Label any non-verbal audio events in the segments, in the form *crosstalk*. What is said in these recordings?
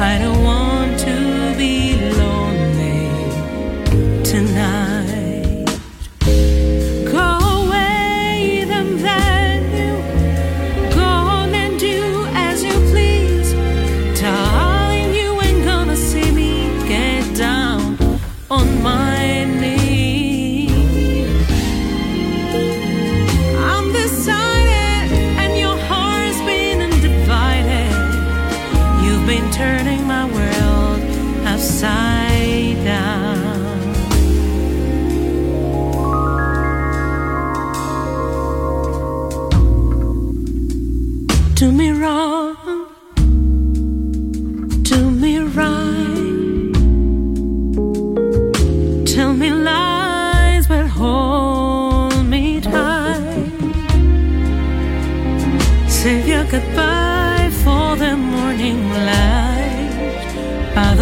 I know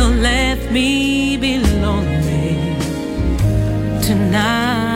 let me be lonely tonight.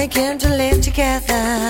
Be together.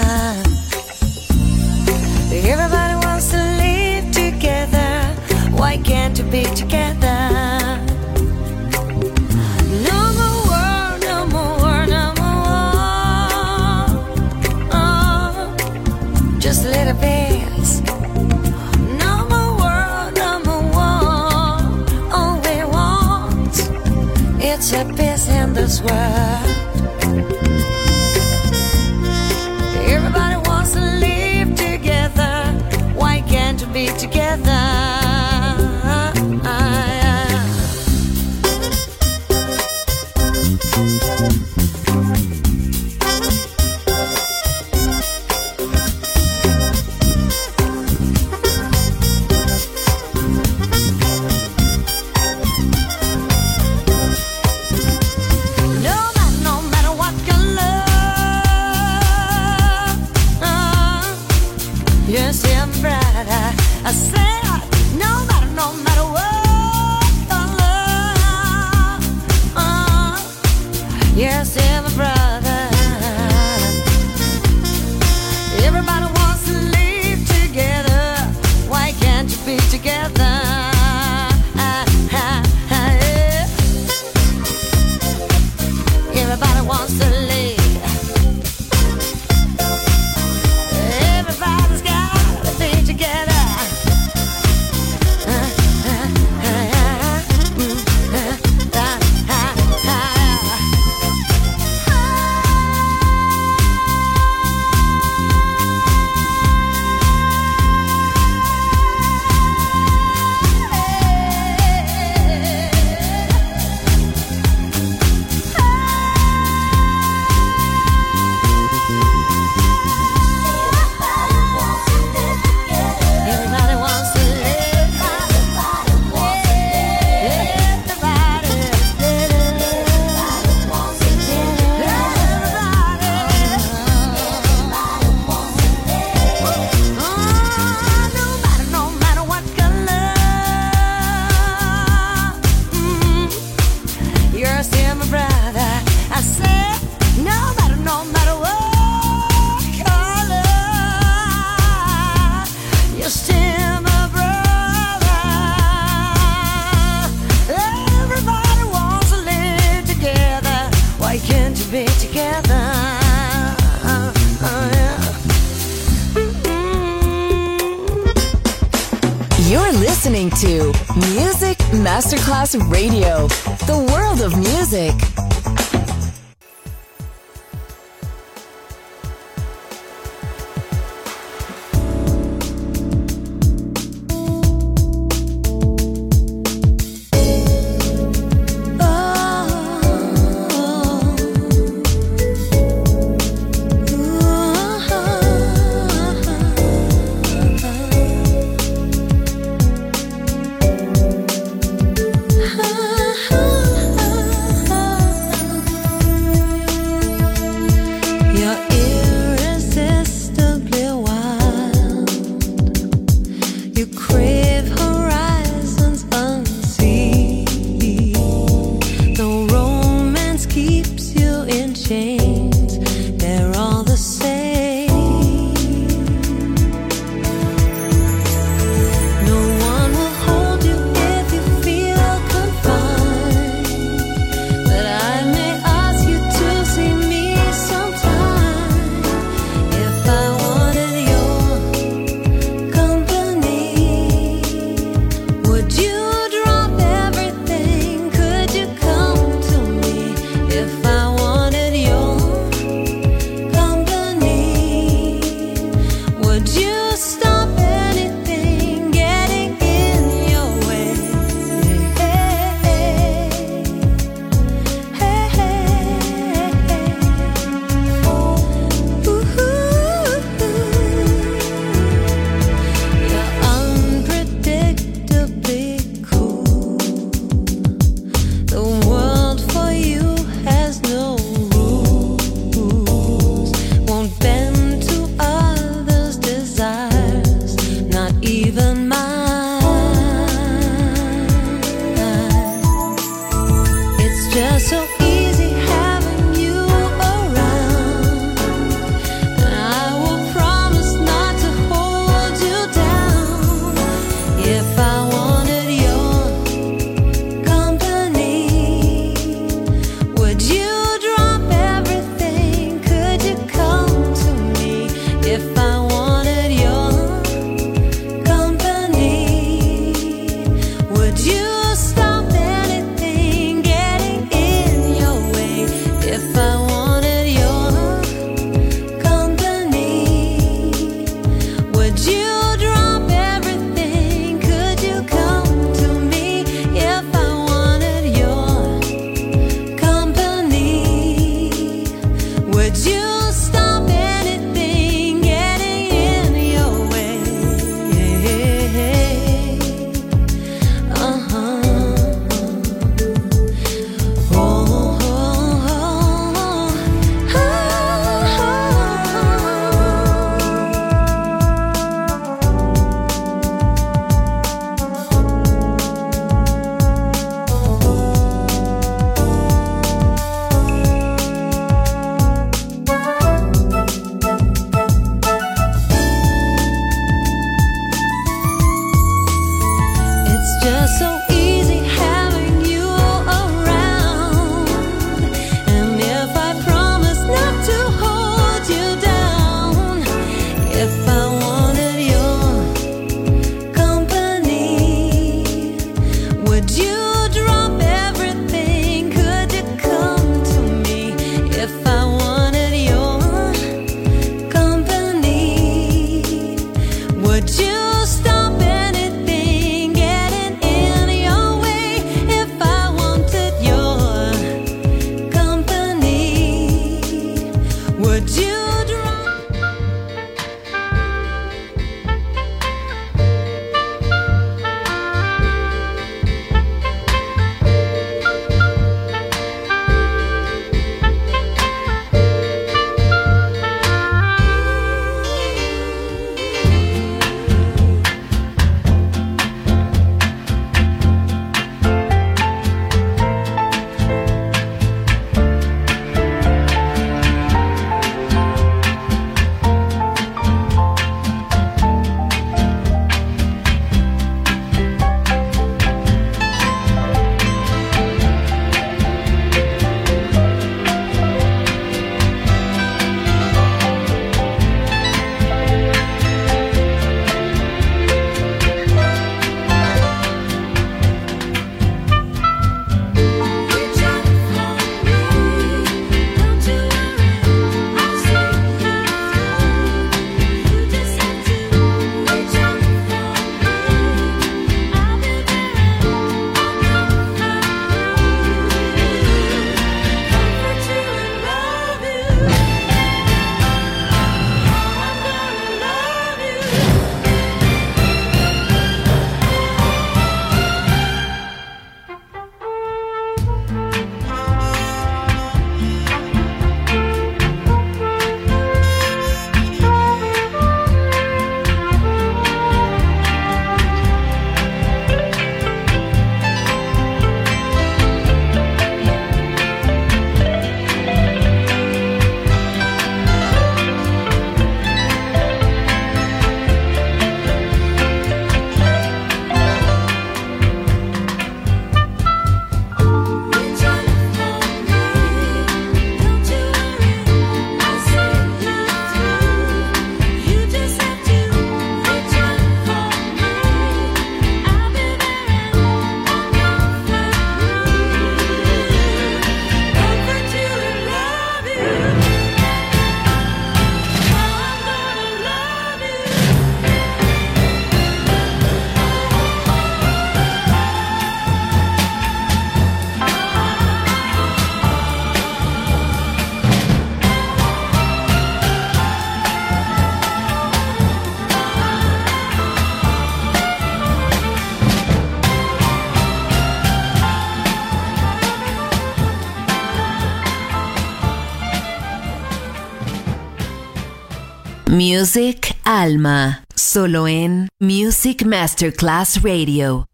Music Alma, solo en Music Masterclass Radio.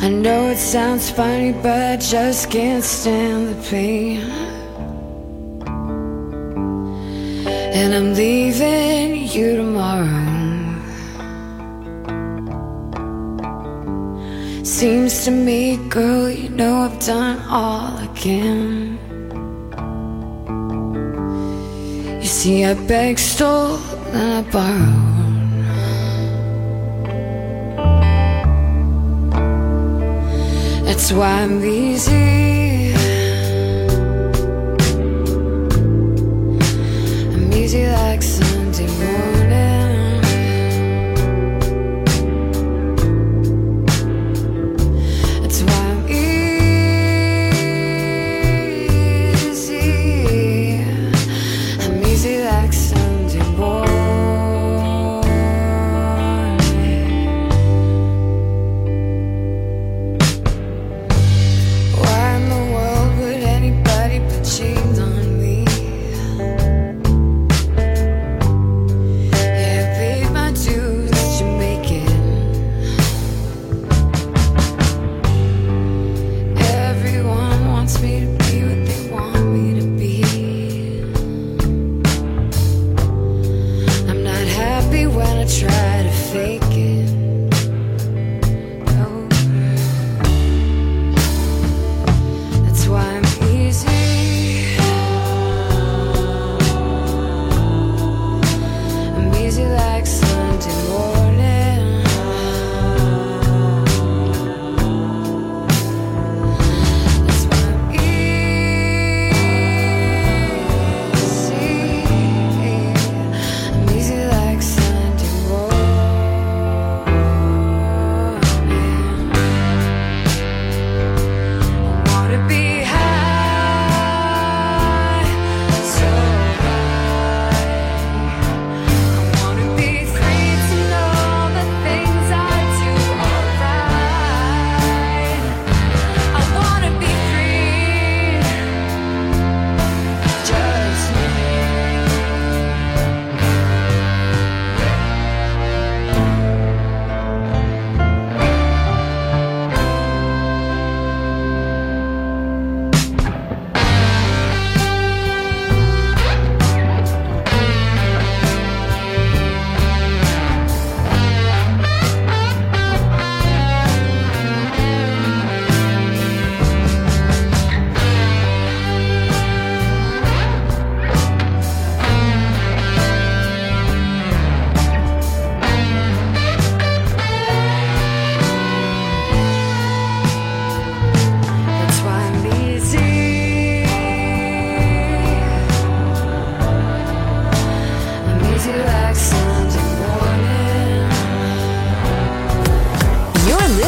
I know it sounds funny, but I just can't stand the pain. And I'm leaving you tomorrow. Seems to me, girl, you know I've done all I can. You see, I begged, stole, and I borrowed. That's why I'm easy. I'm easy like Sunday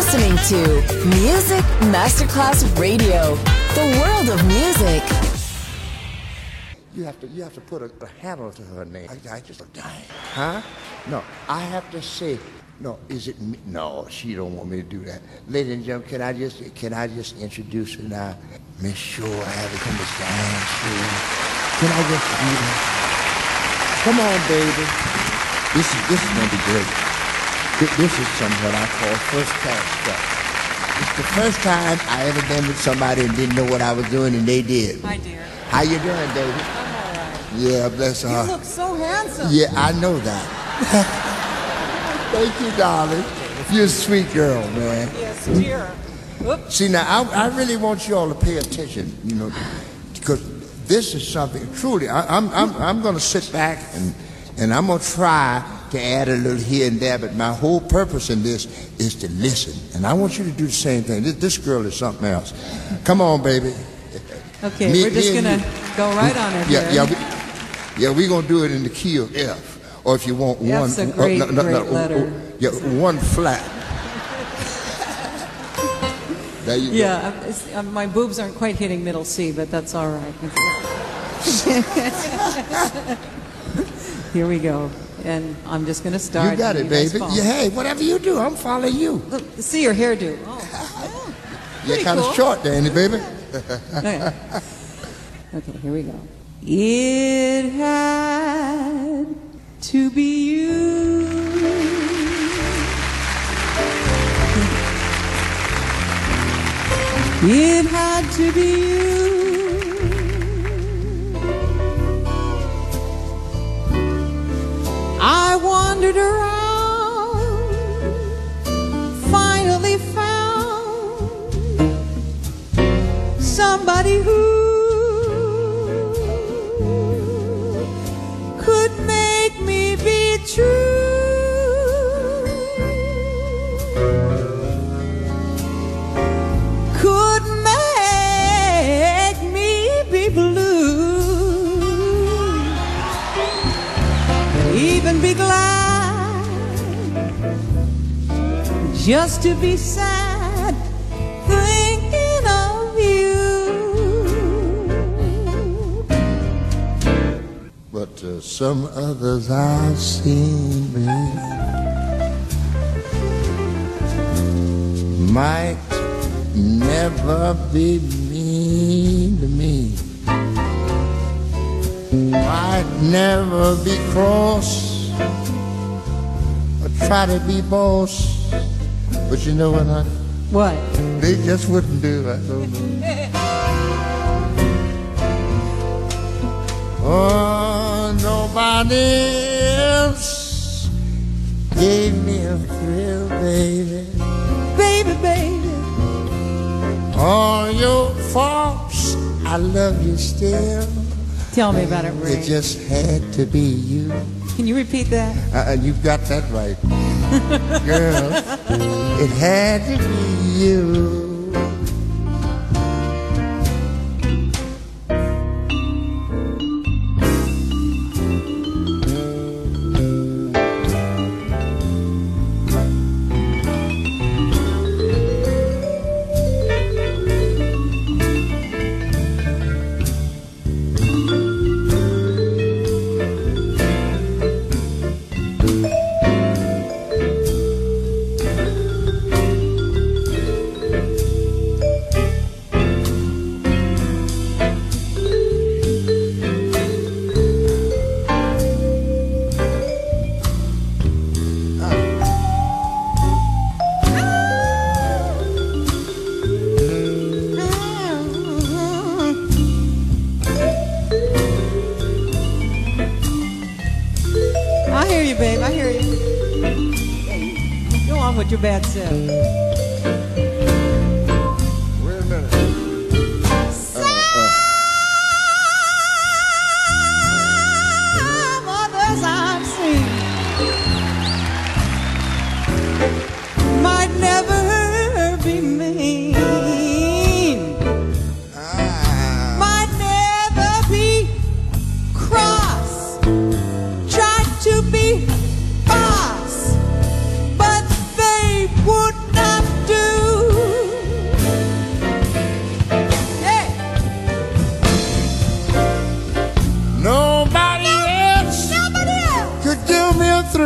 listening to Music Masterclass Radio, the world of music. You have to you have to put a, a handle to her name. I, I just dang. Huh? No, I have to say no. Is it me? No, she don't want me to do that. Ladies and gentlemen, can I just can I just introduce her now? Miss Shaw, I have to come to stand. Can I just do that? Come on, baby. This is this is gonna be great. Thi- This is some what I call first class stuff. It's the first time I ever been with somebody and didn't know what I was doing, and they did. Hi, dear. How you doing, baby? I'm all right. Yeah, bless her. You look so handsome. Yeah, I know that. *laughs* Thank you, darling. You're a sweet girl, man. Yes, dear. Whoops. See, now, I, I really want you all to pay attention, you know, because this is something, truly, I, I'm, I'm, I'm going to sit back and, and I'm going to try to add a little here and there, but my whole purpose in this is to listen. And I want you to do the same thing. This, this girl is something else. Come on, baby. Okay, Me- we're just gonna go right on it Yeah, yeah, we, yeah. We're gonna do it in the key of F, or if you want F's one, a great, uh, no, no, no, great oh, letter. oh, yeah, one flat. there you yeah, I'm- it's- uh, my boobs aren't quite hitting middle C, but that's all right. *laughs* Here we go, and I'm just gonna go. start. You got it, baby. Yeah, hey, whatever you do, I'm following you. Look, see your hairdo. Oh, *laughs* You're Pretty kind of cool. short, Danny, baby. *laughs* Okay. okay, here we go. It had to be you. *laughs* It had to be you. I wandered around, finally found somebody who to be sad thinking of you. But uh, some others I've seen, baby, might never be mean to me. Might never be cross or try to be boss. But you know what, honey? What? They just wouldn't do. I don't know. Oh, nobody else gave me a thrill, baby. Baby, baby. All your faults, I love you still. Tell me about it, Ray. It just had to be you. Can you repeat that? Uh, you've got that right. *laughs* Girl, it had to be you.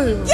Me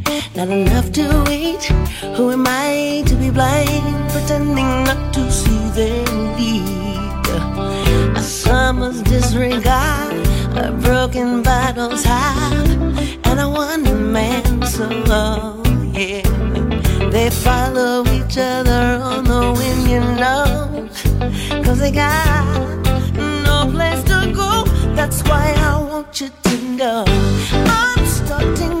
not enough to wait. Who am I to be blind, pretending not to see them? need? A summer's disregard, a broken bottle's high, and a one man solo. Yeah, they follow each other on the wind, you know, cause they got no place to go. That's why I want you to know I'm starting.